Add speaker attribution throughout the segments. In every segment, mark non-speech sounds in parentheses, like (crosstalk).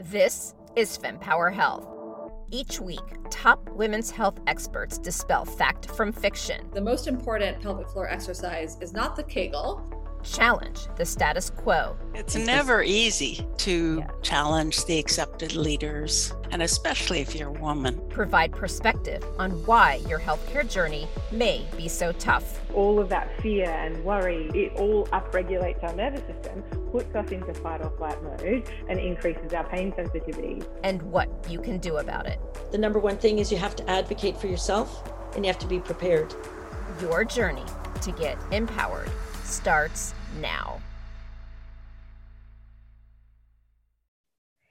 Speaker 1: This is FemPower Health. Each week, top women's health experts dispel fact from fiction,
Speaker 2: The most important pelvic floor exercise is not the Kegel.
Speaker 1: challenge the status quo,
Speaker 3: It's never easy to
Speaker 1: Yeah.
Speaker 3: challenge the accepted leaders, and especially if you're a woman.
Speaker 1: provide perspective on why your healthcare journey may be so tough,
Speaker 4: all of that fear and worry, it all upregulates our nervous system, puts us into fight or flight mode, and increases our pain sensitivity.
Speaker 1: and what you can do about it.
Speaker 5: The number one thing is you have to advocate for yourself and you have to be prepared.
Speaker 1: Your journey to get empowered starts now.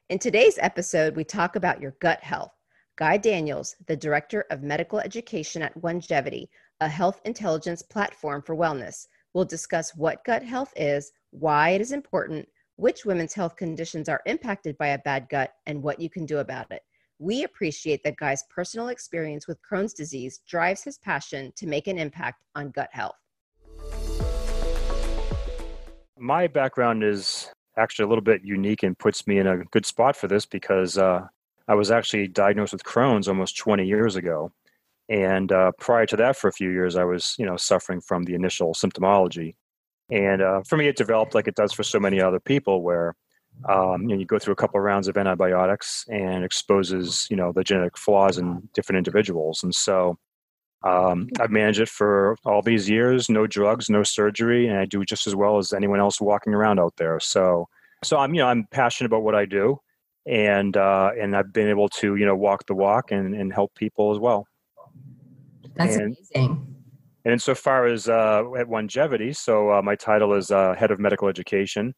Speaker 1: In today's episode, we talk about your gut health. Guy Daniels, the Director of Medical Education at Onegevity, a health intelligence platform for wellness, will discuss what gut health is, why it is important, which women's health conditions are impacted by a bad gut, and what you can do about it. We appreciate that Guy's personal experience with Crohn's disease drives his passion to make an impact on gut health.
Speaker 6: my background is actually a little bit unique and puts me in a good spot for this because uh, I was actually diagnosed with Crohn's almost 20 years ago, and uh, prior to that, for a few years, I was you know suffering from the initial symptomology, and uh, for me, it developed like it does for so many other people, where um, you know you go through a couple of rounds of antibiotics and exposes you know the genetic flaws in different individuals, and so um, I've managed it for all these years, no drugs, no surgery, and I do just as well as anyone else walking around out there. So, so I'm, you know, I'm passionate about what I do, and uh, and I've been able to, you know, walk the walk and, and help people as well.
Speaker 7: That's
Speaker 6: And-
Speaker 7: amazing.
Speaker 6: And insofar as uh, at Onegevity, so uh, my title is uh, head of medical education,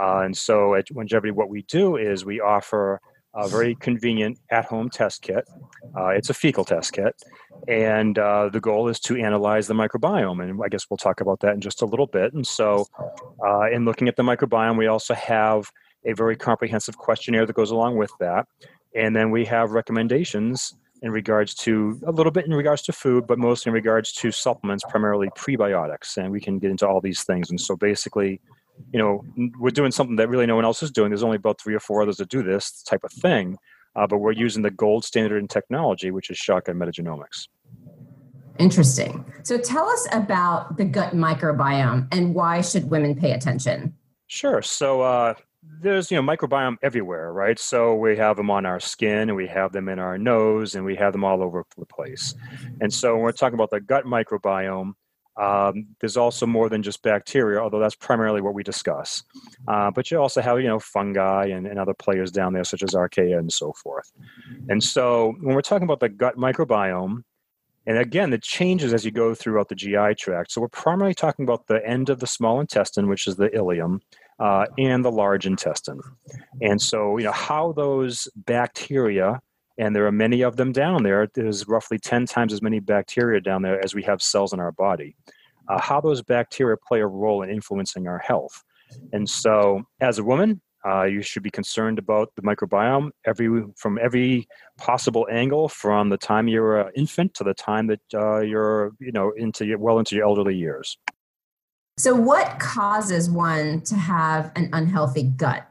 Speaker 6: uh, and so at Onegevity, what we do is we offer a very convenient at-home test kit. Uh, it's a fecal test kit, and uh, the goal is to analyze the microbiome. And I guess we'll talk about that in just a little bit. And so, in looking at the microbiome, we also have a very comprehensive questionnaire that goes along with that, and then we have recommendations in regards to a little bit in regards to food, but mostly in regards to supplements, primarily prebiotics. And we can get into all these things. And so basically, you know, we're doing something that really no one else is doing. There's only about three or four others that do this type of thing, uh, but we're using the gold standard in technology, which is shotgun metagenomics.
Speaker 7: Interesting. So tell us about the gut microbiome and why should women pay attention?
Speaker 6: Sure. So uh, there's you know microbiome everywhere, right? So we have them on our skin, and we have them in our nose, and we have them all over the place. And so when we're talking about the gut microbiome, um, there's also more than just bacteria, although that's primarily what we discuss. Uh, but you also have you know fungi and, and other players down there, such as archaea and so forth. And so when we're talking about the gut microbiome, and again, it changes as you go throughout the GI tract. So we're primarily talking about the end of the small intestine, which is the ileum, uh, and the large intestine. And so, you know, how those bacteria, and there are many of them down there, there's roughly 10 times as many bacteria down there as we have cells in our body, uh, how those bacteria play a role in influencing our health. And so, as a woman, uh, you should be concerned about the microbiome every from every possible angle, from the time you're an infant to the time that uh, you're, you know, into your, well into your elderly years.
Speaker 7: So, what causes one to have an unhealthy gut?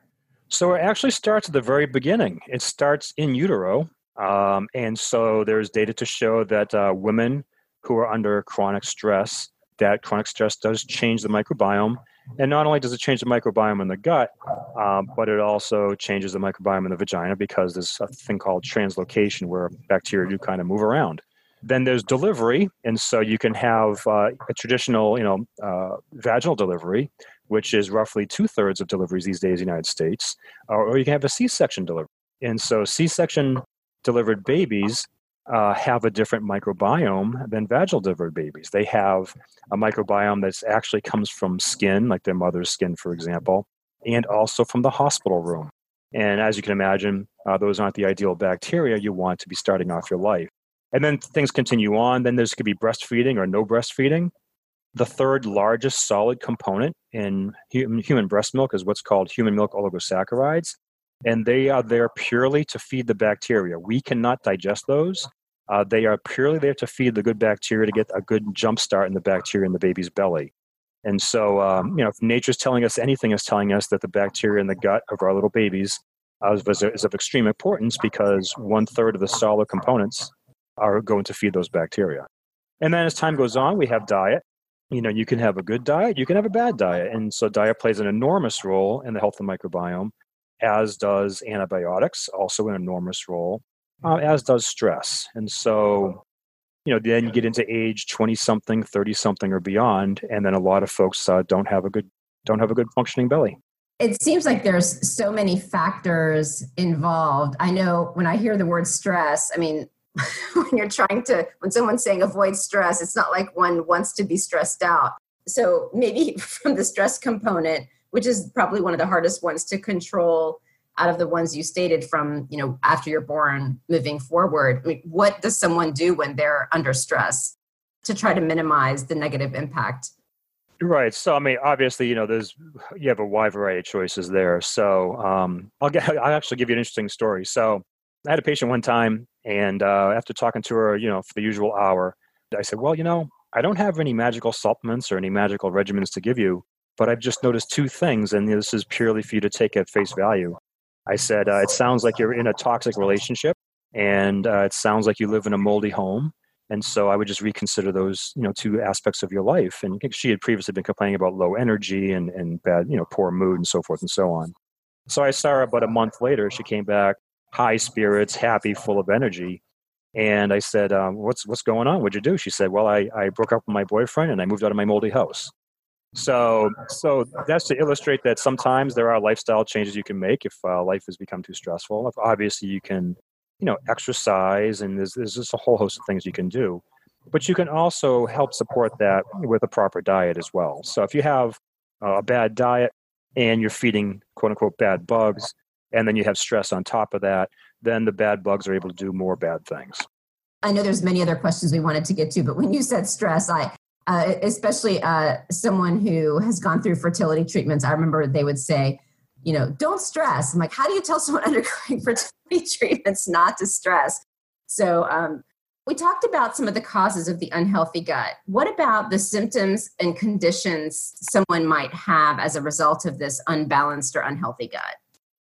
Speaker 6: So it actually starts at the very beginning. It starts in utero. Um, and so there's data to show that uh, women who are under chronic stress, that chronic stress does change the microbiome. And not only does it change the microbiome in the gut, um, but it also changes the microbiome in the vagina because there's a thing called translocation where bacteria do kind of move around. Then there's delivery, and so you can have uh, a traditional, you know, uh, vaginal delivery, which is roughly two thirds of deliveries these days in the United States, or, or you can have a C-section delivery. And so C-section delivered babies uh, have a different microbiome than vaginal delivered babies. They have a microbiome that actually comes from skin, like their mother's skin, for example, and also from the hospital room. And as you can imagine, uh, those aren't the ideal bacteria you want to be starting off your life. And then things continue on. Then there's could be breastfeeding or no breastfeeding. The third largest solid component in human, breast milk is what's called human milk oligosaccharides. And they are there purely to feed the bacteria. We cannot digest those. Uh, they are purely there to feed the good bacteria to get a good jump start in the bacteria in the baby's belly. And so, um, you know, if nature's telling us anything, is telling us that the bacteria in the gut of our little babies uh, is of extreme importance because one third of the solid components are going to feed those bacteria. And then as time goes on, we have diet. You know, you can have a good diet, you can have a bad diet. And so diet plays an enormous role in the health of the microbiome, as does antibiotics, also an enormous role, uh, as does stress. And so, you know, then you get into age 20 something, 30 something or beyond, and then a lot of folks uh, don't have a good don't have a good functioning belly
Speaker 7: it seems like there's so many factors involved. I know when I hear the word stress, I mean, (laughs) when you're trying to, when someone's saying avoid stress, it's not like one wants to be stressed out. So maybe (laughs) from the stress component, which is probably one of the hardest ones to control out of the ones you stated from, you know, after you're born moving forward, I mean, what does someone do when they're under stress to try to minimize the negative impact?
Speaker 6: Right. So, I mean, obviously, you know, there's you have a wide variety of choices there. So, um, I'll get (laughs) I'll actually give you an interesting story. So, I had a patient one time, and uh, after talking to her, you know, for the usual hour, I said, "Well, you know, I don't have any magical supplements or any magical regimens to give you, but I've just noticed two things, and this is purely for you to take at face value." I said, uh, "It sounds like you're in a toxic relationship, and uh, it sounds like you live in a moldy home." And so I would just reconsider those, you know, two aspects of your life. And she had previously been complaining about low energy and, and bad, you know, poor mood and so forth and so on. So I saw her about a month later. She came back high spirits, happy, full of energy. And I said, um, "What's what's going on? What'd you do?" She said, "Well, I, I broke up with my boyfriend and I moved out of my moldy house." So so that's to illustrate that sometimes there are lifestyle changes you can make if uh, life has become too stressful. If obviously, you can you know exercise and there's there's just a whole host of things you can do. But you can also help support that with a proper diet as well. So if you have a bad diet and you're feeding quote unquote bad bugs, and then you have stress on top of that, then the bad bugs are able to do more bad things.
Speaker 7: I know there's many other questions we wanted to get to, but when you said stress, I uh, especially uh, someone who has gone through fertility treatments, I remember they would say, you know, don't stress. I'm like, how do you tell someone (laughs) undergoing fertility treatments not to stress? So um, we talked about some of the causes of the unhealthy gut. What about the symptoms and conditions someone might have as a result of this unbalanced or unhealthy gut?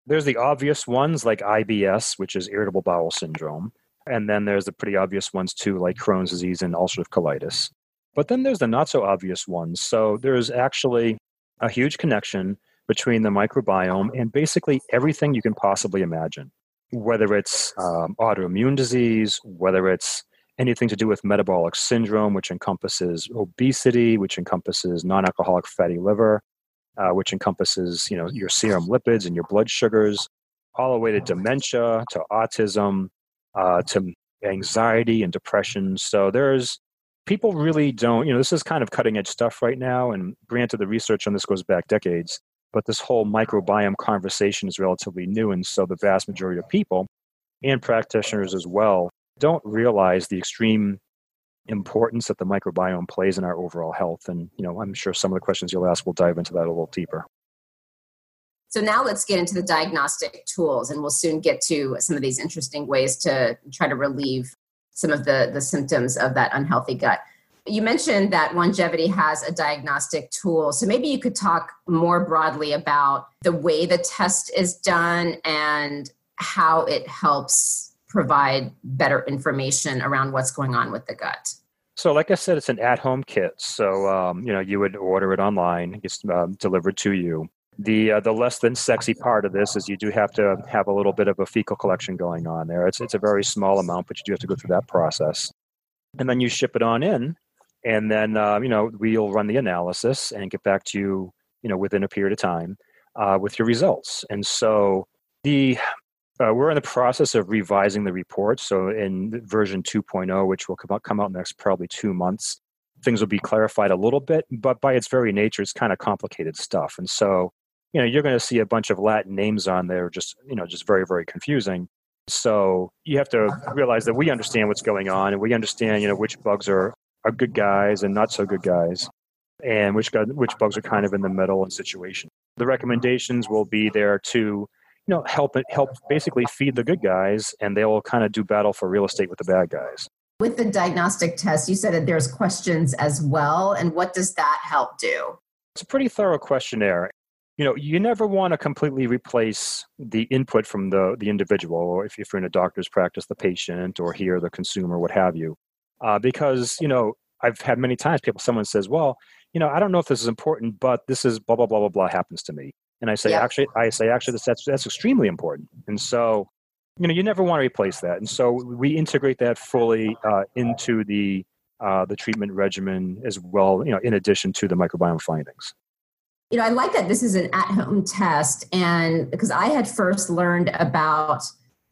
Speaker 6: There's the obvious ones like IBS, which is irritable bowel syndrome. And then there's the pretty obvious ones too, like Crohn's disease and ulcerative colitis. But then there's the not so obvious ones. So there's actually a huge connection between the microbiome and basically everything you can possibly imagine, whether it's um, autoimmune disease, whether it's anything to do with metabolic syndrome, which encompasses obesity, which encompasses non alcoholic fatty liver, uh, which encompasses you know your serum lipids and your blood sugars, all the way to dementia, to autism, uh, to anxiety and depression. So there's people really don't you know this is kind of cutting edge stuff right now, and granted the research on this goes back decades, but this whole microbiome conversation is relatively new, and so the vast majority of people and practitioners as well don't realize the extreme importance that the microbiome plays in our overall health. And, you know, I'm sure some of the questions you'll ask will dive into that a little deeper.
Speaker 7: So now let's get into the diagnostic tools, and we'll soon get to some of these interesting ways to try to relieve some of the, the symptoms of that unhealthy gut. You mentioned that Onegevity has a diagnostic tool. So maybe you could talk more broadly about the way the test is done and how it helps provide better information around what's going on with the gut.
Speaker 6: So, like I said, it's an at-home kit. So, um, you know, you would order it online; it gets um, delivered to you. The uh, the less than sexy part of this is you do have to have a little bit of a fecal collection going on there. It's it's a very small amount, but you do have to go through that process, and then you ship it on in, and then uh, you know we'll run the analysis and get back to you, you know, within a period of time uh, with your results. And so the uh, we're in the process of revising the report. So in version 2.0, which will come out, come out next probably two months, things will be clarified a little bit. But by its very nature, it's kind of complicated stuff. And so, you know, you're going to see a bunch of Latin names on there, just you know, just very very confusing. So you have to realize that we understand what's going on, and we understand you know which bugs are are good guys and not so good guys, and which which bugs are kind of in the middle and situation. The recommendations will be there to you know help it help basically feed the good guys and they will kind of do battle for real estate with the bad guys.
Speaker 7: With the diagnostic test you said that there's questions as well and what does that help do?
Speaker 6: It's a pretty thorough questionnaire. You know you never want to completely replace the input from the the individual or if, if you're in a doctor's practice the patient or here the consumer what have you. Uh, because you know i've had many times people someone says well you know i don't know if this is important but this is blah blah blah blah blah happens to me and i say
Speaker 7: Yeah.
Speaker 6: actually i say actually that's that's extremely important and so you know you never want to replace that and so we integrate that fully uh, into the uh, the treatment regimen as well you know in addition to the microbiome findings
Speaker 7: You know, I like that this is an at home test. And because I had first learned about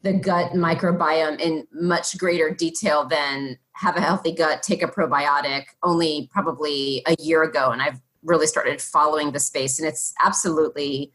Speaker 7: the gut microbiome in much greater detail than have a healthy gut, take a probiotic only probably a year ago. And I've really started following the space, and it's absolutely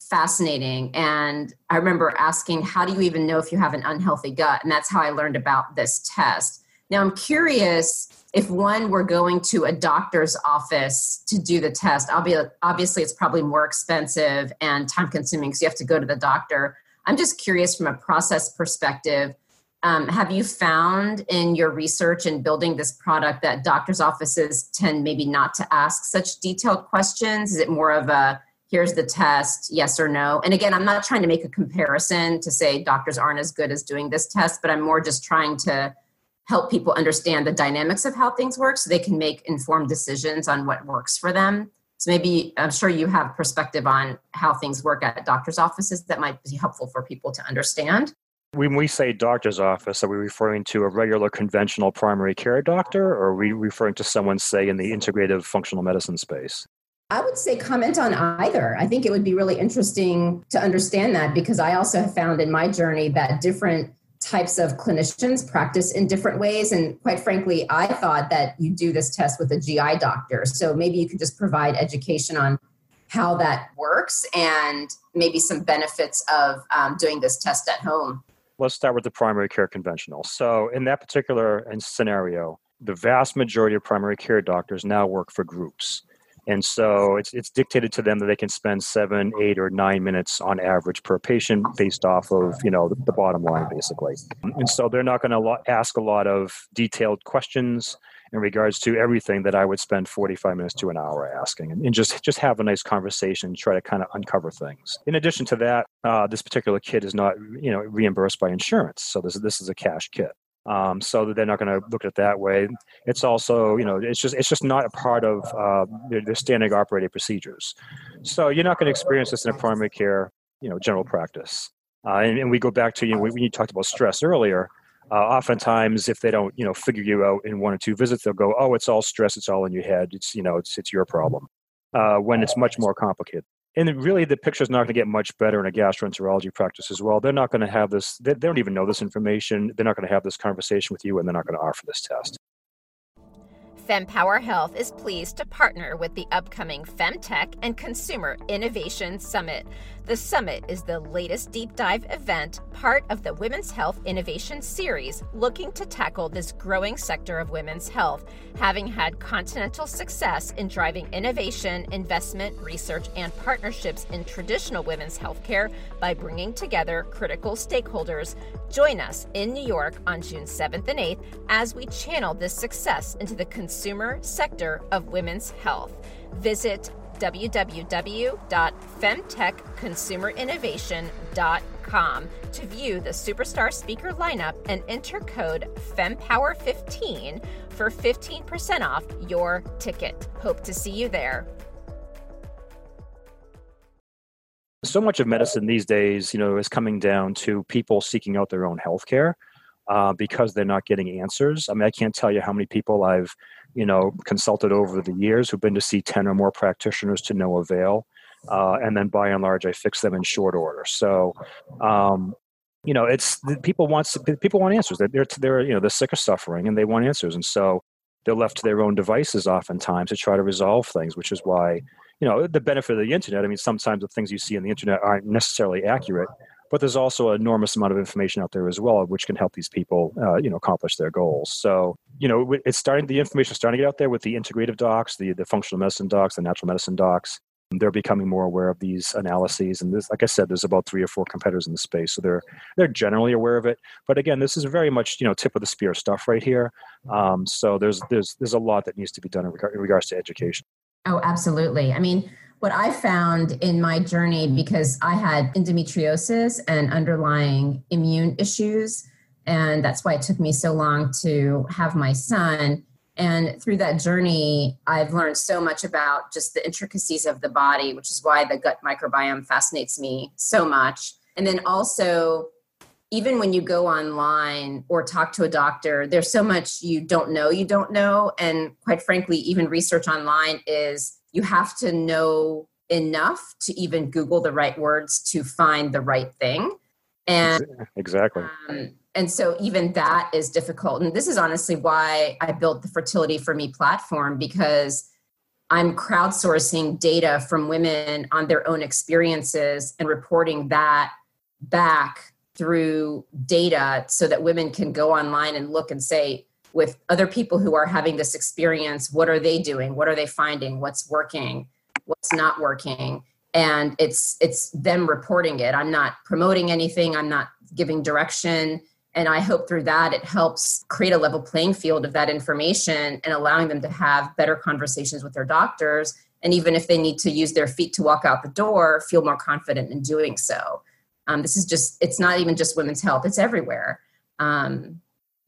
Speaker 7: fascinating. And I remember asking, How do you even know if you have an unhealthy gut? And that's how I learned about this test. Now, I'm curious if one were going to a doctor's office to do the test, obvi- obviously it's probably more expensive and time consuming because you have to go to the doctor. I'm just curious from a process perspective. Um, have you found in your research and building this product that doctors' offices tend maybe not to ask such detailed questions? Is it more of a here's the test, yes or no? And again, I'm not trying to make a comparison to say doctors aren't as good as doing this test, but I'm more just trying to help people understand the dynamics of how things work so they can make informed decisions on what works for them. So maybe I'm sure you have perspective on how things work at doctors' offices that might be helpful for people to understand.
Speaker 6: When we say doctor's office, are we referring to a regular conventional primary care doctor or are we referring to someone, say, in the integrative functional medicine space?
Speaker 7: I would say comment on either. I think it would be really interesting to understand that because I also have found in my journey that different types of clinicians practice in different ways. And quite frankly, I thought that you do this test with a GI doctor. So maybe you could just provide education on how that works and maybe some benefits of um, doing this test at home.
Speaker 6: Let's start with the primary care conventional. So, in that particular uh, scenario, the vast majority of primary care doctors now work for groups. And so it's, it's dictated to them that they can spend seven, eight, or nine minutes on average per patient based off of, you know, the, the bottom line, basically. And so they're not going to ask a lot of detailed questions in regards to everything that I would spend 45 minutes to an hour asking and, and just, just have a nice conversation, try to kind of uncover things. In addition to that, uh, this particular kit is not, you know, reimbursed by insurance. So this, this is a cash kit. Um, so they're not going to look at it that way. It's also, you know, it's just it's just not a part of uh, their, their standard operating procedures. So you're not going to experience this in a primary care, you know, general practice. Uh, and, and we go back to you know when you talked about stress earlier. Uh, oftentimes, if they don't, you know, figure you out in one or two visits, they'll go, "Oh, it's all stress. It's all in your head. It's you know, it's it's your problem." Uh, when it's much more complicated and really the picture's not going to get much better in a gastroenterology practice as well they're not going to have this they, they don't even know this information they're not going to have this conversation with you and they're not going to offer this test
Speaker 1: FemPower Health is pleased to partner with the upcoming FemTech and Consumer Innovation Summit. The summit is the latest deep dive event, part of the Women's Health Innovation Series, looking to tackle this growing sector of women's health, having had continental success in driving innovation, investment, research, and partnerships in traditional women's healthcare by bringing together critical stakeholders. Join us in New York on June 7th and 8th as we channel this success into the consumer sector of women's health. Visit www.femtechconsumerinnovation.com to view the superstar speaker lineup and enter code FEMPOWER15 for 15% off your ticket. Hope to see you there.
Speaker 6: so much of medicine these days you know is coming down to people seeking out their own health care uh, because they're not getting answers. I mean i can't tell you how many people i've you know consulted over the years who've been to see 10 or more practitioners to no avail. Uh, and then by and large i fix them in short order. So um, you know it's people want people want answers. They're, they're you know they're sick of suffering and they want answers. And so they're left to their own devices oftentimes to try to resolve things which is why you know the benefit of the internet i mean sometimes the things you see on the internet aren't necessarily accurate but there's also an enormous amount of information out there as well which can help these people uh, you know accomplish their goals. So you know it's starting the information is starting to get out there with the integrative docs the, the functional medicine docs the natural medicine docs. They're becoming more aware of these analyses and this like i said there's about three or four competitors in the space so they're they're generally aware of it. But again this is very much you know tip of the spear stuff right here. Um, so there's there's there's a lot that needs to be done in, in regards to education.
Speaker 7: Oh, absolutely. I mean, what I found in my journey, because I had endometriosis and underlying immune issues, and that's why it took me so long to have my son. And through that journey, I've learned so much about just the intricacies of the body, which is why the gut microbiome fascinates me so much. And then also, even when you go online or talk to a doctor, there's so much you don't know, you don't know. And quite frankly, even research online is you have to know enough to even Google the right words to find the right thing. And
Speaker 6: exactly.
Speaker 7: Um, and so even that is difficult. And this is honestly why I built the Fertility for Me platform because I'm crowdsourcing data from women on their own experiences and reporting that back through data so that women can go online and look and say, with other people who are having this experience, what are they doing? What are they finding? What's working? What's not working? And it's it's them reporting it. I'm not promoting anything. I'm not giving direction. And I hope through that it helps create a level playing field of that information and allowing them to have better conversations with their doctors. And even if they need to use their feet to walk out the door, feel more confident in doing so. Um, this is just, it's not even just women's health, it's everywhere. Um,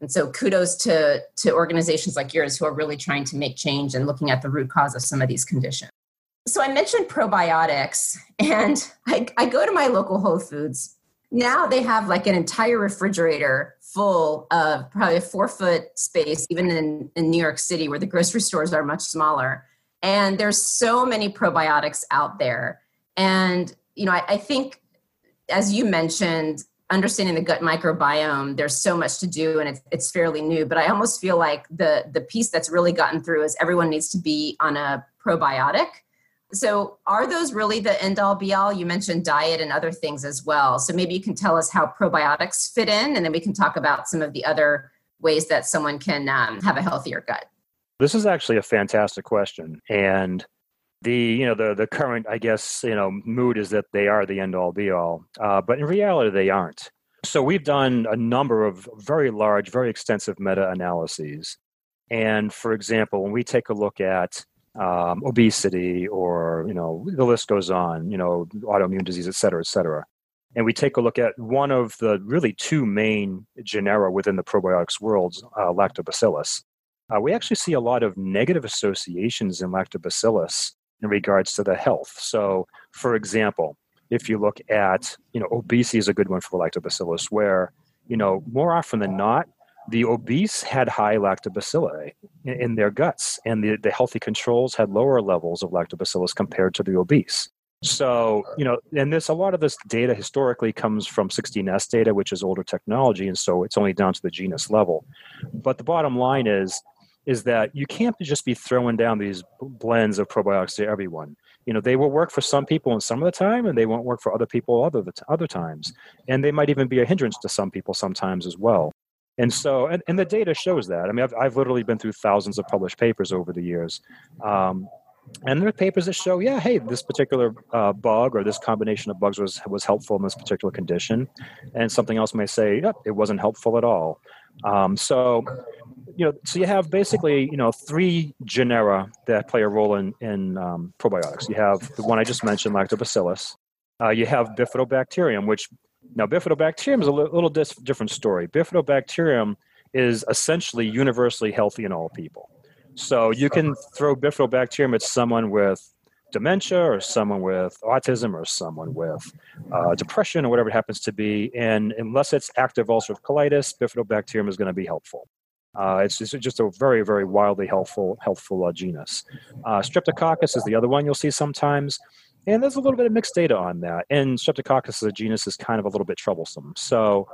Speaker 7: and so kudos to, to organizations like yours who are really trying to make change and looking at the root cause of some of these conditions. So I mentioned probiotics, and I, I go to my local Whole Foods now they have like an entire refrigerator full of probably a four foot space, even in, in New York City where the grocery stores are much smaller. And there's so many probiotics out there. And, you know, I, I think, as you mentioned, understanding the gut microbiome, there's so much to do and it's, it's fairly new. But I almost feel like the, the piece that's really gotten through is everyone needs to be on a probiotic so, are those really the end all be all? You mentioned diet and other things as well. So, maybe you can tell us how probiotics fit in, and then we can talk about some of the other ways that someone can um, have a healthier gut.
Speaker 6: This is actually a fantastic question, and the you know the the current I guess you know mood is that they are the end all be all, uh, but in reality they aren't. So we've done a number of very large, very extensive meta analyses, and for example, when we take a look at um, obesity, or you know the list goes on. You know autoimmune disease, et cetera, et cetera. And we take a look at one of the really two main genera within the probiotics world, uh, Lactobacillus. Uh, we actually see a lot of negative associations in Lactobacillus in regards to the health. So, for example, if you look at, you know, obesity is a good one for Lactobacillus, where, you know, more often than not, the obese had high lactobacilli in, their guts, and the, the healthy controls had lower levels of lactobacillus compared to the obese. So, you know, and this a lot of this data historically comes from 16S data, which is older technology, and so it's only down to the genus level. But the bottom line is is that you can't just be throwing down these blends of probiotics to everyone. You know, they will work for some people in some of the time, and they won't work for other people other other times, and they might even be a hindrance to some people sometimes as well. And so, and, and the data shows that. I mean, I've, I've literally been through thousands of published papers over the years. Um, and there are papers that show, yeah, hey, this particular uh, bug or this combination of bugs was was helpful in this particular condition, and something else may say, yep, it wasn't helpful at all. Um, so, you know, so you have basically, you know, three genera that play a role in in um, probiotics. You have the one I just mentioned, Lactobacillus. Uh, you have Bifidobacterium, which now, bifidobacterium is a little dis- different story. Bifidobacterium is essentially universally healthy in all people. So you can throw bifidobacterium at someone with dementia or someone with autism or someone with uh, depression or whatever it happens to be. And unless it's active ulcerative colitis, bifidobacterium is going to be helpful. Uh, it's, just, just a very, very wildly helpful, helpful uh, genus. Uh, Streptococcus is the other one you'll see sometimes. And there's a little bit of mixed data on that. And Streptococcus as a genus is kind of a little bit troublesome. So,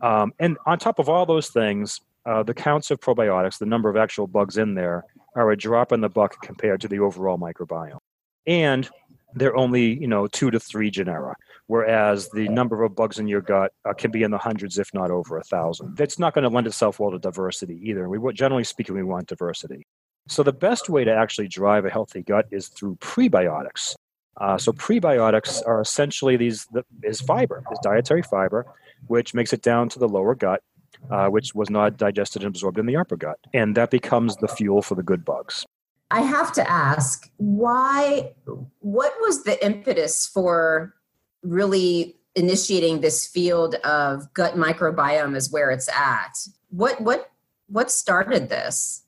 Speaker 6: um, and on top of all those things, uh, the counts of probiotics, the number of actual bugs in there, are a drop in the bucket compared to the overall microbiome. And they're only, you know, two to three genera, whereas the number of bugs in your gut uh, can be in the hundreds, if not over a thousand. That's not going to lend itself well to diversity either. We generally speaking, we want diversity. So the best way to actually drive a healthy gut is through prebiotics. Uh, so prebiotics are essentially these the, is fiber, is dietary fiber, which makes it down to the lower gut, uh, which was not digested and absorbed in the upper gut, and that becomes the fuel for the good bugs.
Speaker 7: I have to ask why, what was the impetus for really initiating this field of gut microbiome is where it's at? What, what, what started this?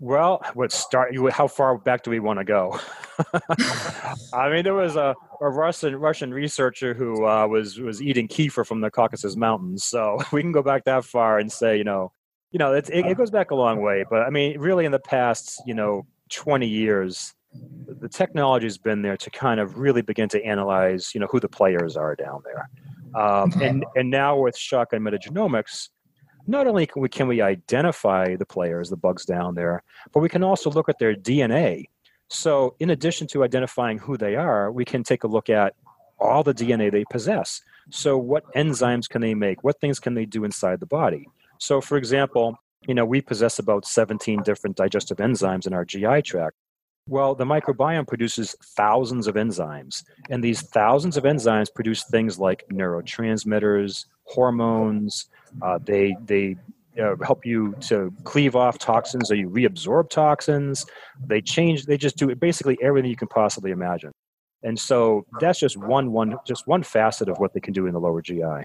Speaker 6: Well, what start? How far back do we want to go? (laughs) I mean, there was a, a Russian Russian researcher who uh, was was eating kefir from the Caucasus Mountains, so (laughs) we can go back that far and say, you know, you know, it, it goes back a long way. But I mean, really, in the past, you know, twenty years, the technology has been there to kind of really begin to analyze, you know, who the players are down there, um, and and now with shotgun metagenomics not only can we, can we identify the players, the bugs down there, but we can also look at their DNA. So, in addition to identifying who they are, we can take a look at all the DNA they possess. So, what enzymes can they make? What things can they do inside the body? So, for example, you know, we possess about 17 different digestive enzymes in our GI tract. Well, the microbiome produces thousands of enzymes, and these thousands of enzymes produce things like neurotransmitters, hormones, uh, they they uh, help you to cleave off toxins or you reabsorb toxins. They change. They just do basically everything you can possibly imagine. And so that's just one one just one facet of what they can do in the lower GI.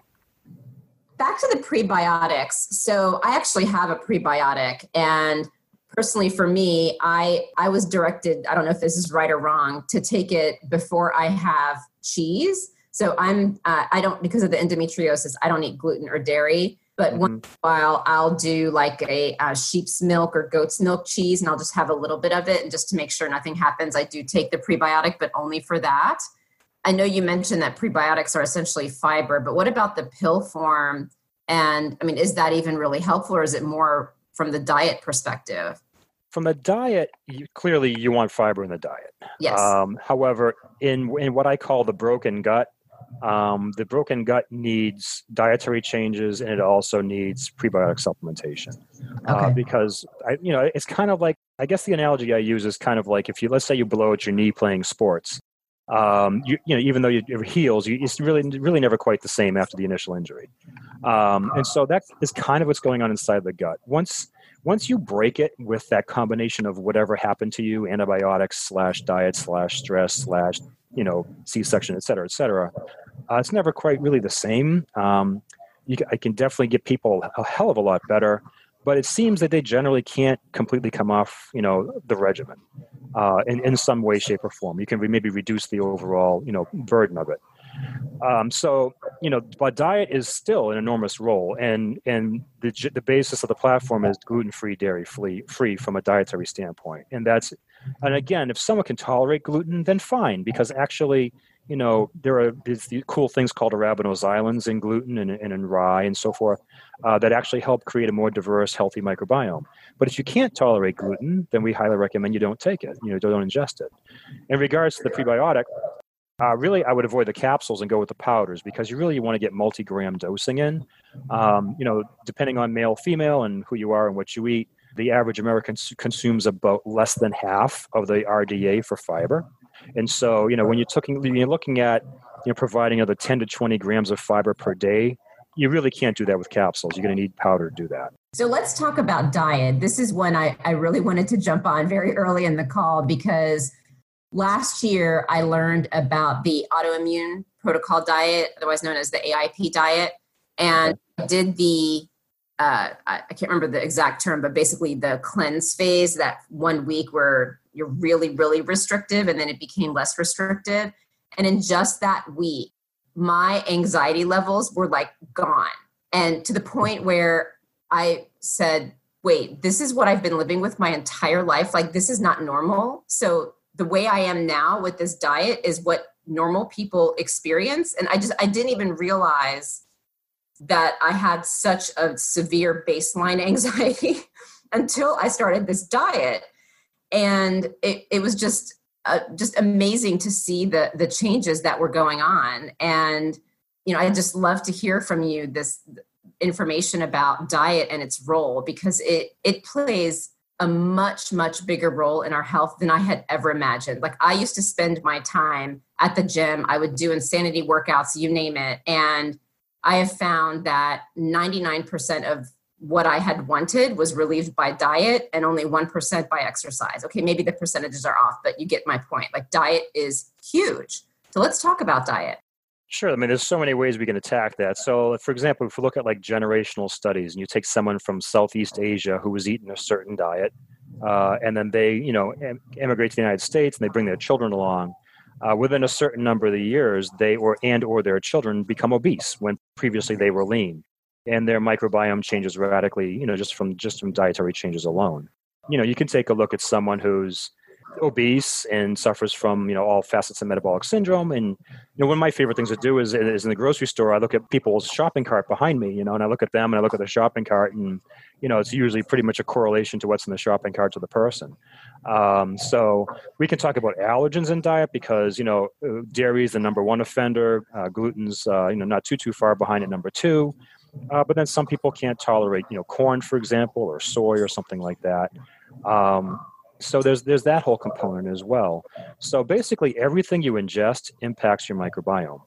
Speaker 7: Back to the prebiotics. So I actually have a prebiotic and personally for me i i was directed i don't know if this is right or wrong to take it before i have cheese so i'm uh, i don't because of the endometriosis i don't eat gluten or dairy but mm-hmm. once in a while, I'll do like a, a, sheep's milk or goat's milk cheese, and I'll just have a little bit of it. And just to make sure nothing happens, I do take the prebiotic, but only for that. I know you mentioned that prebiotics are essentially fiber, but what about the pill form? And I mean, is that even really helpful, or is it more from the diet perspective?
Speaker 6: From the diet, you, clearly you want fiber in the diet.
Speaker 7: Yes.
Speaker 6: Um, however, in in what I call the broken gut, um, the broken gut needs dietary changes and it also needs prebiotic supplementation uh, okay. uh, because I, you know it's kind of like I guess the analogy I use is kind of like if you let's say you blow out your knee playing sports, um, you, you know even though you, it heals, you, it's really really never quite the same after the initial injury, um, and so that is kind of what's going on inside the gut. Once once you break it with that combination of whatever happened to you antibiotics slash diet slash stress slash you know c-section et cetera et cetera uh, it's never quite really the same. Um, you, i can definitely get people a hell of a lot better but it seems that they generally can't completely come off you know the regimen uh, in, in some way shape or form. You can maybe reduce the overall you know burden of it. Um, so you know, but diet is still an enormous role, and and the the basis of the platform is gluten free, dairy free, free from a dietary standpoint, and that's and again, if someone can tolerate gluten, then fine, because actually, you know, there are these cool things called arabinoxylans in gluten and, and in rye and so forth uh, that actually help create a more diverse, healthy microbiome. But if you can't tolerate gluten, then we highly recommend you don't take it. You know, don't ingest it. In regards to the prebiotic, uh, really, I would avoid the capsules and go with the powders because you really want to get multi-gram dosing in. Um, you know, depending on male, female, and who you are and what you eat, the average American consumes about less than half of the RDA for fiber. And so, you know, when you're looking, you're looking at, you know, providing another 10 to 20 grams of fiber per day, you really can't do that with capsules. You're going to need powder to do that.
Speaker 7: So let's talk about diet. This is one I, I really wanted to jump on very early in the call because Last year, I learned about the autoimmune protocol diet, otherwise known as the AIP diet, and did the uh, I can't remember the exact term, but basically the cleanse phase, that one week where you're really, really restrictive and then it became less restrictive. And in just that week, my anxiety levels were like gone. And to the point where I said, wait, this is what I've been living with my entire life. Like, this is not normal. So the way I am now with this diet is what normal people experience. And I just, I didn't even realize that I had such a severe baseline (laughs) anxiety until I started this diet. And it, it was just, uh, just amazing to see the, the changes that were going on. And, you know, I just love to hear from you this information about diet and its role because it, it plays a much much bigger role in our health than i had ever imagined like i used to spend my time at the gym i would do insanity workouts you name it and i have found that 99% of what I had wanted was relieved by diet and only 1% by exercise. Okay, maybe the percentages are off, but you get my point. Like diet is huge. So let's talk about diet.
Speaker 6: Sure. I mean, there's so many ways we can attack that. So, for example, if we look at like generational studies and you take someone from Southeast Asia who was eating a certain diet, uh, and then they, you know, em- emigrate to the United States and they bring their children along, uh, within a certain number of the years, they or and or their children become obese when previously they were lean and their microbiome changes radically, you know, just from just from dietary changes alone. You know, you can take a look at someone who's obese and suffers from you know all facets of metabolic syndrome and you know one of my favorite things to do is, is in the grocery store i look at people's shopping cart behind me you know and i look at them and i look at the shopping cart and you know it's usually pretty much a correlation to what's in the shopping cart to the person um, so we can talk about allergens in diet because you know dairy is the number one offender uh, gluten's uh, you know not too too far behind at number two uh, but then some people can't tolerate, you know, corn, for example, or soy or something like that. Um, so there's there's that whole component as well. So basically, everything you ingest impacts your microbiome,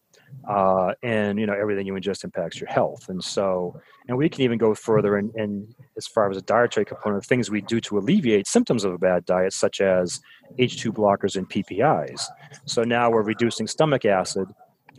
Speaker 6: uh, and you know everything you ingest impacts your health. And so, and we can even go further and as far as a dietary component, things we do to alleviate symptoms of a bad diet, such as H2 blockers and PPIs. So now we're reducing stomach acid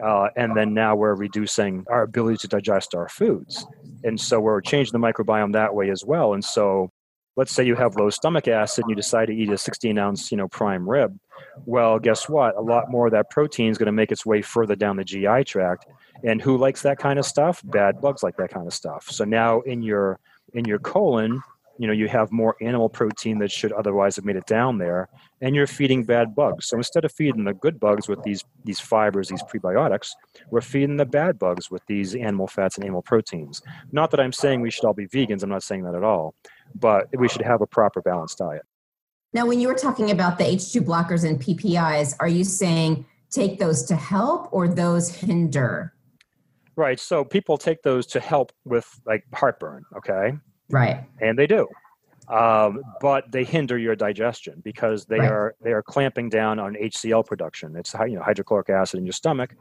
Speaker 6: uh, and then now we're reducing our ability to digest our foods. And so we're changing the microbiome that way as well. And so let's say you have low stomach acid and you decide to eat a 16 ounce, you know, prime rib. Well, guess what? A lot more of that protein is going to make its way further down the GI tract. And who likes that kind of stuff? Bad bugs like that kind of stuff. So now in your in your colon, you know you have more animal protein that should otherwise have made it down there and you're feeding bad bugs so instead of feeding the good bugs with these these fibers these prebiotics we're feeding the bad bugs with these animal fats and animal proteins not that i'm saying we should all be vegans i'm not saying that at all but we should have a proper balanced diet
Speaker 7: now when you were talking about the h2 blockers and ppis are you saying take those to help or those hinder
Speaker 6: right so people take those to help with like heartburn okay
Speaker 7: Right.
Speaker 6: And they do. Um, but they hinder your digestion because they right. are they are clamping down on HCl production. It's you know hydrochloric acid in your stomach,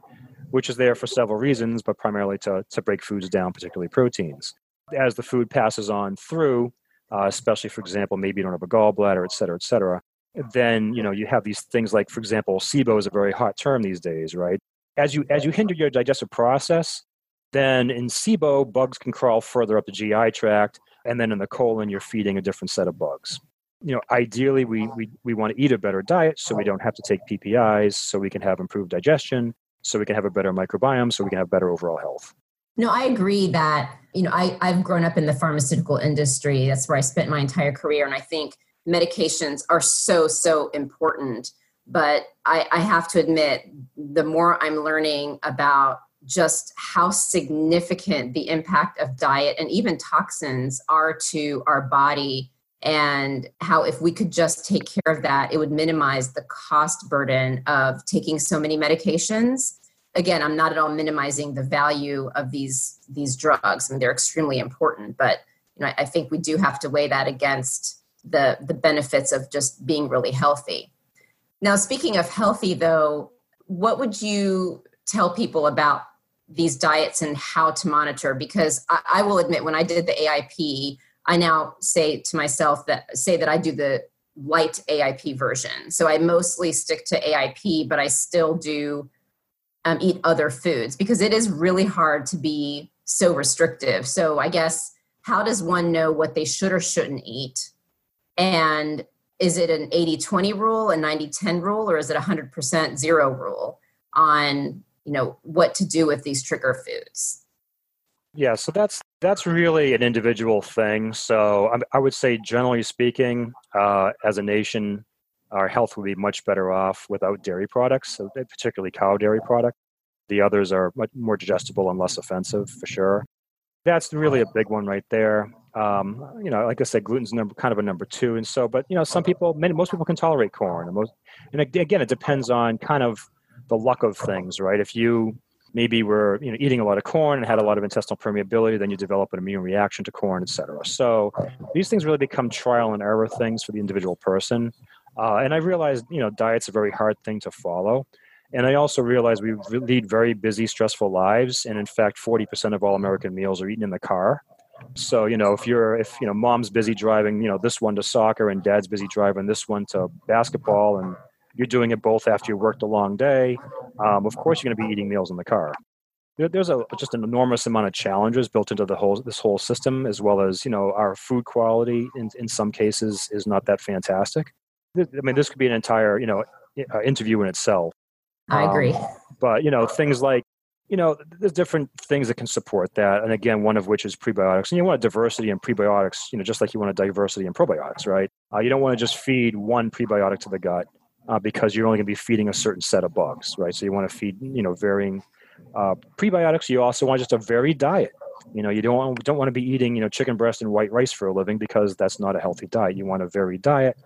Speaker 6: which is there for several reasons, but primarily to to break foods down, particularly proteins. As the food passes on through, uh, especially for example, maybe you don't have a gallbladder, et cetera, et cetera. Then you know you have these things like, for example, SIBO is a very hot term these days, right? As you as you hinder your digestive process, then in SIBO, bugs can crawl further up the GI tract and then in the colon you're feeding a different set of bugs you know ideally we we, we want to eat a better diet so we don't have to take ppis so we can have improved digestion so we can have a better microbiome so we can have better overall health
Speaker 7: no i agree that you know I, i've grown up in the pharmaceutical industry. That's where i spent my entire career and i think medications are so so important. But I, I have to admit the more i'm learning about just how significant the impact of diet and even toxins are to our body and how if we could just take care of that it would minimize the cost burden of taking so many medications again i'm not at all minimizing the value of these these drugs. I mean, they're extremely important but you know i think we do have to weigh that against the the benefits of just being really healthy. Now speaking of healthy though what would you tell people about these diets and how to monitor? Because I, I, will admit when i did the aip i now say to myself that say that i do the light aip version. So i mostly stick to aip but i still do um, eat other foods because it is really hard to be so restrictive. So i guess how does one know what they should or shouldn't eat? And is it an 80-20 rule a 90-10 rule or is it a 100% zero rule on you know what to do with these trigger foods?
Speaker 6: Yeah so that's that's really an individual thing. So i, I would say generally speaking uh, as a nation our health would be much better off without dairy products so particularly cow dairy product the others are much more digestible and less offensive for sure that's really a big one right there um, you know, like I said, gluten's number kind of a number two, and so, but you know, some people, many, most people can tolerate corn, and most, and again, it depends on kind of the luck of things, right? If you maybe were you know eating a lot of corn and had a lot of intestinal permeability, then you develop an immune reaction to corn, et cetera. So these things really become trial and error things for the individual person. Uh, and I realized you know diet's a very hard thing to follow. And I also realized we lead very busy, stressful lives. And in fact, 40% of all American meals are eaten in the car. So, you know, if you're, if, you know, mom's busy driving, you know, this one to soccer and dad's busy driving this one to basketball and you're doing it both after you worked a long day, um, of course you're going to be eating meals in the car. There, there's a, just an enormous amount of challenges built into the whole, this whole system, as well as, you know, our food quality in, in some cases is not that fantastic. I mean, this could be an entire, you know, uh, interview in itself.
Speaker 7: I agree.
Speaker 6: Um, but, you know, things like, you know, there's different things that can support that. And again, one of which is prebiotics. And you want a diversity in prebiotics, you know, just like you want a diversity in probiotics, right? Uh, you don't want to just feed one prebiotic to the gut uh, because you're only going to be feeding a certain set of bugs, right? So you want to feed, you know, varying uh, prebiotics. You also want just a varied diet. You know, you don't want, don't want to be eating, you know, chicken breast and white rice for a living because that's not a healthy diet. You want a varied diet,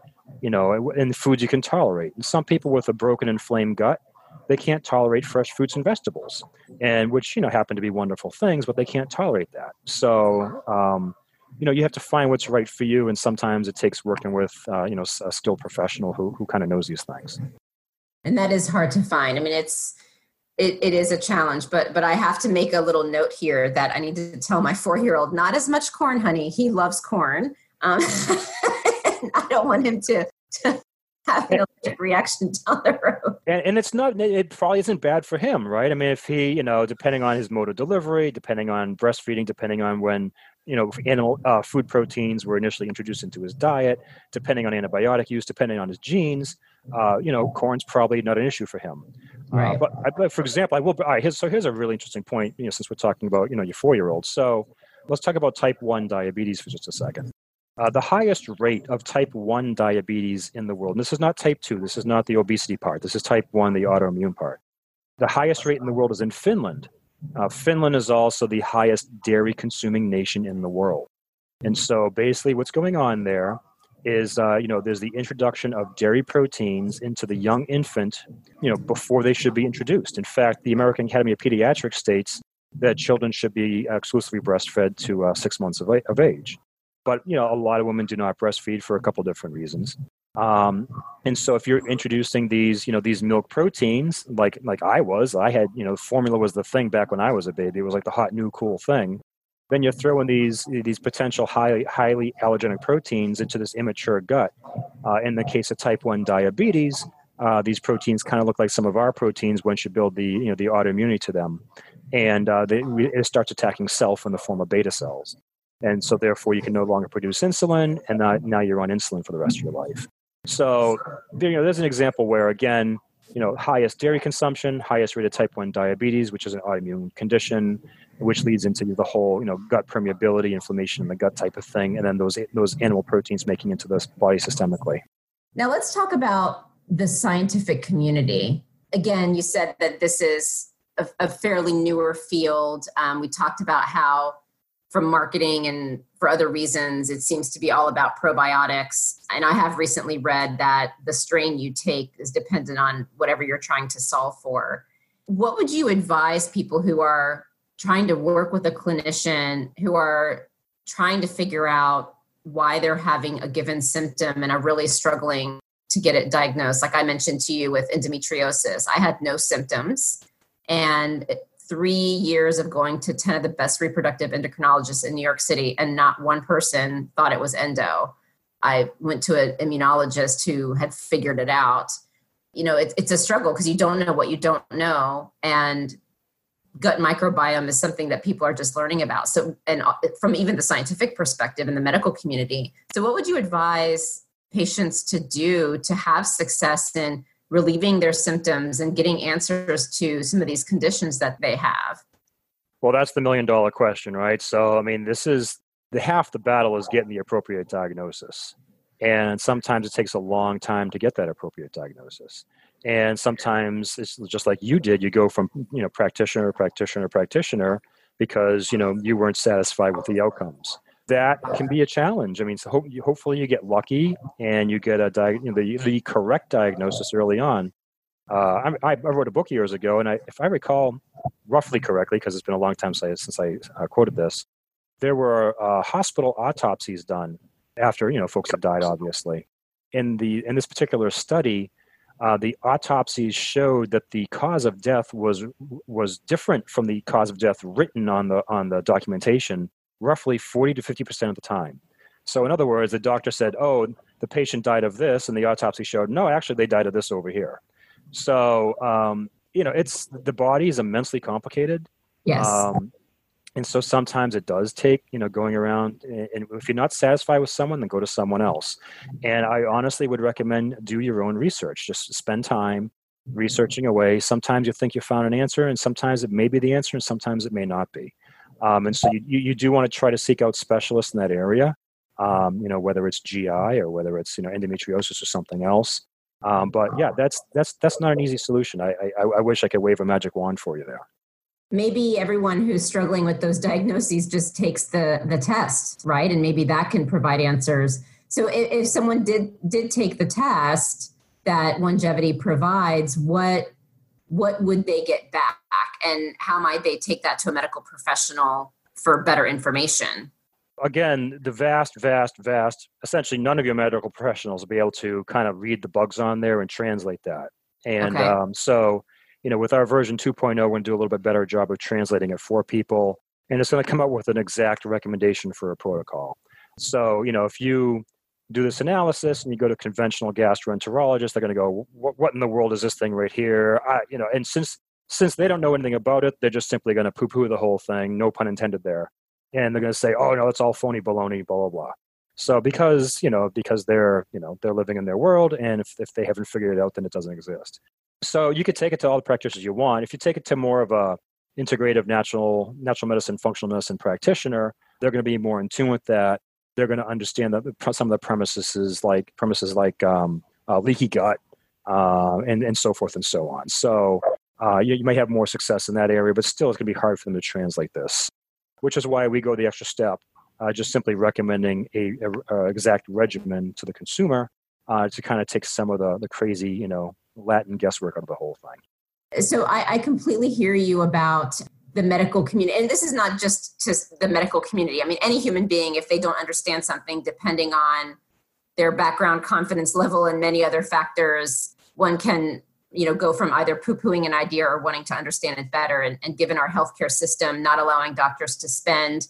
Speaker 6: you know, and foods you can tolerate. And some people with a broken, inflamed gut, they can't tolerate fresh fruits and vegetables, and which you know happen to be wonderful things, but they can't tolerate that. So, um, you know, you have to find what's right for you, and sometimes it takes working with uh, you know a skilled professional who who kind of knows these things.
Speaker 7: And that is hard to find. I mean, it's it, it is a challenge but but i have to make a little note here that i need to tell my four year old not as much corn honey he loves corn um, (laughs) (laughs) i don't want him to, to have an allergic reaction (laughs) down the road.
Speaker 6: And, and it's not, it probably isn't bad for him, right? I mean, if he, you know, depending on his mode of delivery, depending on breastfeeding, depending on when, you know, animal uh, food proteins were initially introduced into his diet, depending on antibiotic use, depending on his genes, uh, you know, corn's probably not an issue for him. Uh, right. Uh, but, I, but for example, I will. All right, here's, so here's a really interesting point. You know, since we're talking about you know your four year old. So let's talk about type one diabetes for just a second. Uh, the highest rate of type 1 diabetes in the world, and this is not type 2, this is not the obesity part, this is type 1, the autoimmune part. The highest rate in the world is in Finland. Uh, Finland is also the highest dairy consuming nation in the world. And so basically, what's going on there is, uh, you know, there's the introduction of dairy proteins into the young infant, you know, before they should be introduced. In fact, the American Academy of Pediatrics states that children should be exclusively breastfed to uh, six months of, of age but you know a lot of women do not breastfeed for a couple different reasons. Um, and so if you're introducing these you know these milk proteins like like i was i had you know formula was the thing back when i was a baby. It was like the hot new cool thing. Then you're throwing these these potential highly highly allergenic proteins into this immature gut. Uh, in the case of type 1 diabetes uh, these proteins kind of look like some of our proteins once you build the you know the autoimmunity to them. And uh, they, it starts attacking self in the form of beta cells and so therefore you can no longer produce insulin and now, now you're on insulin for the rest of your life. So you know there's an example where again you know highest dairy consumption highest rate of type 1 diabetes which is an autoimmune condition which leads into the whole you know gut permeability inflammation in the gut type of thing and then those those animal proteins making into the body systemically.
Speaker 7: Now let's talk about the scientific community. Again you said that this is a, a fairly newer field. Um, we talked about how from marketing and for other reasons, it seems to be all about probiotics. And I have recently read that the strain you take is dependent on whatever you're trying to solve for. What would you advise people who are trying to work with a clinician who are trying to figure out why they're having a given symptom and are really struggling to get it diagnosed? Like I mentioned to you with endometriosis, I had no symptoms. And three years of going to 10 of the best reproductive endocrinologists in New York City, and not one person thought it was endo. I went to an immunologist who had figured it out. You know, it, it's a struggle because you don't know what you don't know. And gut microbiome is something that people are just learning about. So, and uh, from even the scientific perspective in the medical community. So, what would you advise patients to do to have success in relieving their symptoms and getting answers to some of these conditions that they have?
Speaker 6: Well, that's the million dollar question, right? So, I mean, this is the half the battle is getting the appropriate diagnosis. And sometimes it takes a long time to get that appropriate diagnosis. And sometimes it's just like you did, you go from, you know, practitioner, practitioner, to practitioner because, you know, you weren't satisfied with the outcomes that can be a challenge. I mean, so hopefully you get lucky and you get a you know, the, the correct diagnosis early on. Uh, I, I, wrote a book years ago, and I, if I recall roughly correctly, because it's been a long time since I, since I uh, quoted this, there were uh, hospital autopsies done after you know folks had died. Obviously, in the in this particular study, uh, the autopsies showed that the cause of death was was different from the cause of death written on the on the documentation roughly 40 to 50% of the time. So, in other words, the doctor said, oh, the patient died of this, and the autopsy showed, no, actually, they died of this over here. So, um, you know, it's the body is immensely complicated.
Speaker 7: Yes.
Speaker 6: Um, and so sometimes it does take, you know, going around. And if you're not satisfied with someone, then go to someone else. And I honestly would recommend do your own research. Just spend time researching away. Sometimes you think you found an answer, and sometimes it may be the answer, and sometimes it may not be. Um, and so you, you do want to try to seek out specialists in that area. Um, you know, whether it's GI or whether it's you know endometriosis or something else. Um, but yeah, that's that's that's not an easy solution. I, I I wish I could wave a magic wand for you there.
Speaker 7: Maybe everyone who's struggling with those diagnoses just takes the the test, right? And maybe that can provide answers. So if, if someone did did take the test that Onegevity provides, what what would they get back, and how might they take that to a medical professional for better information?
Speaker 6: again, the vast, vast, vast, essentially none of your medical professionals will be able to kind of read the bugs on there and translate that. And
Speaker 7: Okay.
Speaker 6: um, so, you know, with our version 2.0, we're going to do a little bit better job of translating it for people. And it's going to come up with an exact recommendation for a protocol. So, you know, if you do this analysis and you go to conventional gastroenterologist, they're going to go, what, what in the world is this thing right here? I, you know, and since since they don't know anything about it, they're just simply going to poo-poo the whole thing. No pun intended there and they're going to say, "Oh no, it's all phony baloney," blah blah blah. So because you know because they're you know they're living in their world, and if if they haven't figured it out, then it doesn't exist. So you could take it to all the practitioners you want. If you take it to more of a integrative natural natural medicine functional medicine practitioner, they're going to be more in tune with that. They're going to understand the- some of the premises is like premises like um, uh, leaky gut uh, and and so forth and so on. So uh, you, you may have more success in that area, but still it's going to be hard for them to translate this which is why we go the extra step, uh, just simply recommending a, a, a exact regimen to the consumer uh, to kind of take some of the, the crazy, you know, Latin guesswork out of the whole thing.
Speaker 7: So I, I completely hear you about the medical community, and this is not just to the medical community. I mean, any human being, if they don't understand something, depending on their background, confidence level, and many other factors, one can you know go from either poo-pooing an idea or wanting to understand it better. And, and given our healthcare system not allowing doctors to spend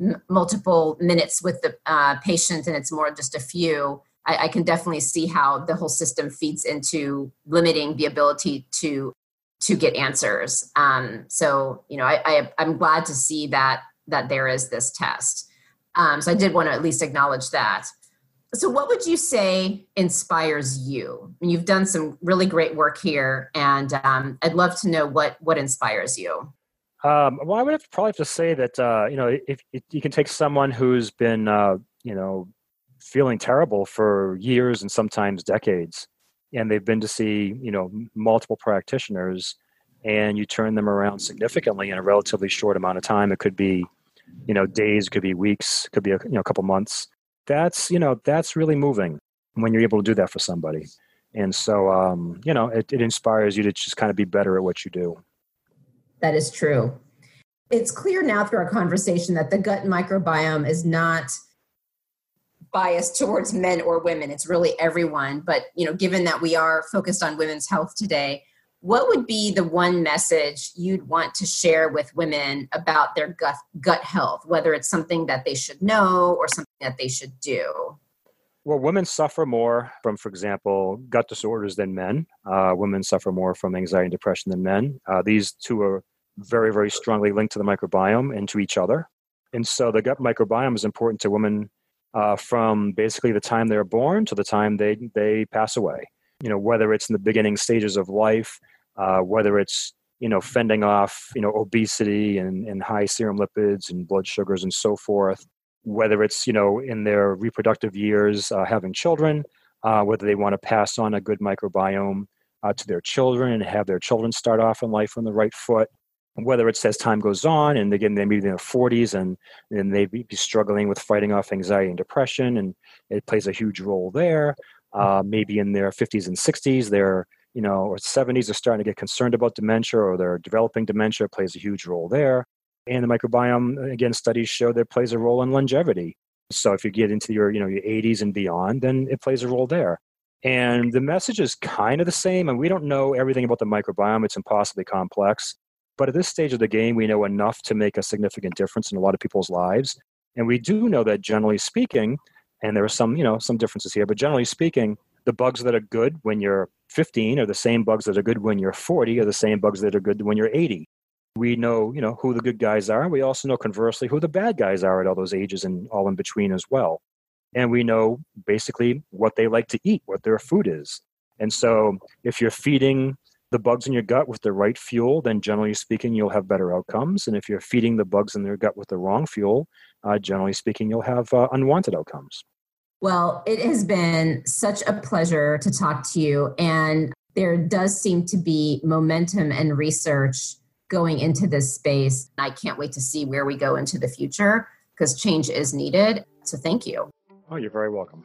Speaker 7: m- multiple minutes with the uh, patient, and it's more just a few. I, I can definitely see how the whole system feeds into limiting the ability to to get answers. Um, so you know, I, I I'm glad to see that that there is this test. Um, so I did want to at least acknowledge that. So what would you say inspires you? I mean, You've done some really great work here, and um, I'd love to know what what inspires you.
Speaker 6: Um, well, I would have to probably have to say that uh, you know if, if you can take someone who's been uh, you know feeling terrible for years and sometimes decades, and they've been to see you know multiple practitioners, and you turn them around significantly in a relatively short amount of time. It could be you know days, could be weeks, could be a you know a couple months. That's you know that's really moving when you're able to do that for somebody. And so um, you know it, it inspires you to just kind of be better at what you do.
Speaker 7: That is true. It's clear now through our conversation that the gut microbiome is not biased towards men or women. It's really everyone. But you know, given that we are focused on women's health today, what would be the one message you'd want to share with women about their gut gut health, whether it's something that they should know or something that they should do?
Speaker 6: Well, women suffer more from, for example, gut disorders than men. Uh, women suffer more from anxiety and depression than men. Uh, these two are very, very strongly linked to the microbiome and to each other. And so the gut microbiome is important to women uh, from basically the time they're born to the time they, they pass away. You know, whether it's in the beginning stages of life, uh, whether it's, you know, fending off, you know, obesity and, and high serum lipids and blood sugars and so forth, whether it's you know in their reproductive years uh, having children uh, whether they want to pass on a good microbiome uh, to their children and have their children start off in life on the right foot whether it's as time goes on and again they may be in their 40s and and they be struggling with fighting off anxiety and depression and it plays a huge role there. Uh, maybe in their 50s and 60s they're you know or 70s they're starting to get concerned about dementia or they're developing dementia plays a huge role there. And the microbiome again studies show that plays a role in longevity. So if you get into your you know your 80s and beyond then it plays a role there. And the message is kind of the same and we don't know everything about the microbiome. It's impossibly complex But at this stage of the game, we know enough to make a significant difference in a lot of people's lives. And we do know that generally speaking, and there are some, you know, some differences here, but generally speaking, the bugs that are good when you're 15 are the same bugs that are good when you're 40 are the same bugs that are good when you're 80. We know, you know, who the good guys are. We also know conversely who the bad guys are at all those ages and all in between as well. And we know basically what they like to eat, what their food is. And so if you're feeding the bugs in your gut with the right fuel, then generally speaking, you'll have better outcomes. And if you're feeding the bugs in their gut with the wrong fuel, uh, generally speaking, you'll have uh, unwanted outcomes.
Speaker 8: Well, it has been such a pleasure to talk to you. And there does seem to be momentum and research going into this space. I can't wait to see where we go into the future because change is needed. So thank you.
Speaker 6: Oh, you're very welcome.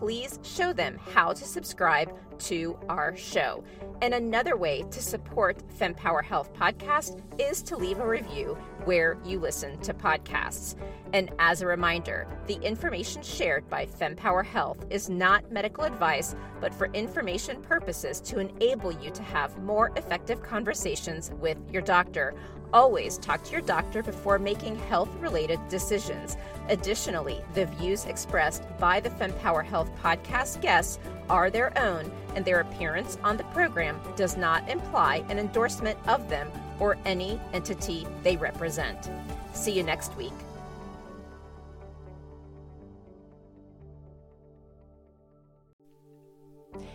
Speaker 7: please show them how to subscribe to our show. And another way to support FemPower Health Podcast is to leave a review where you listen to podcasts. And as a reminder, the information shared by FemPower Health is not medical advice, but for information purposes to enable you to have more effective conversations with your doctor. Always talk to your doctor before making health related decisions. Additionally, the views expressed by the FemPower Health podcast guests are their own, and their appearance on the program does not imply an endorsement of them or any entity they represent. See you next week.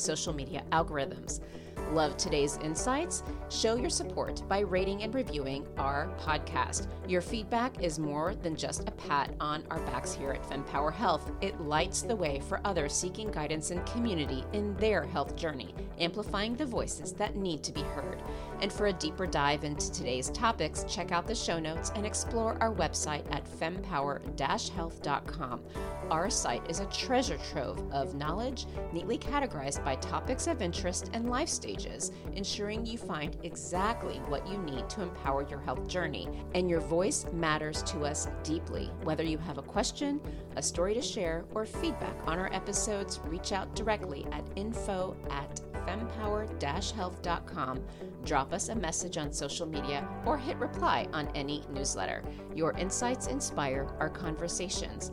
Speaker 7: social media algorithms. Love today's insights? Show your support by rating and reviewing our podcast. Your feedback is more than just a pat on our backs here at FemPower Health. It lights the way for others seeking guidance and community in their health journey, amplifying the voices that need to be heard. And for a deeper dive into today's topics, check out the show notes and explore our website at fempower health.com. Our site is a treasure trove of knowledge, neatly categorized by topics of interest and life stages, ensuring you find exactly what you need to empower your health journey. And your voice matters to us deeply. Whether you have a question, a story to share, or feedback on our episodes, reach out directly at info at fempower health.com, drop us a message on social media, or hit reply on any newsletter. Your insights inspire our conversations.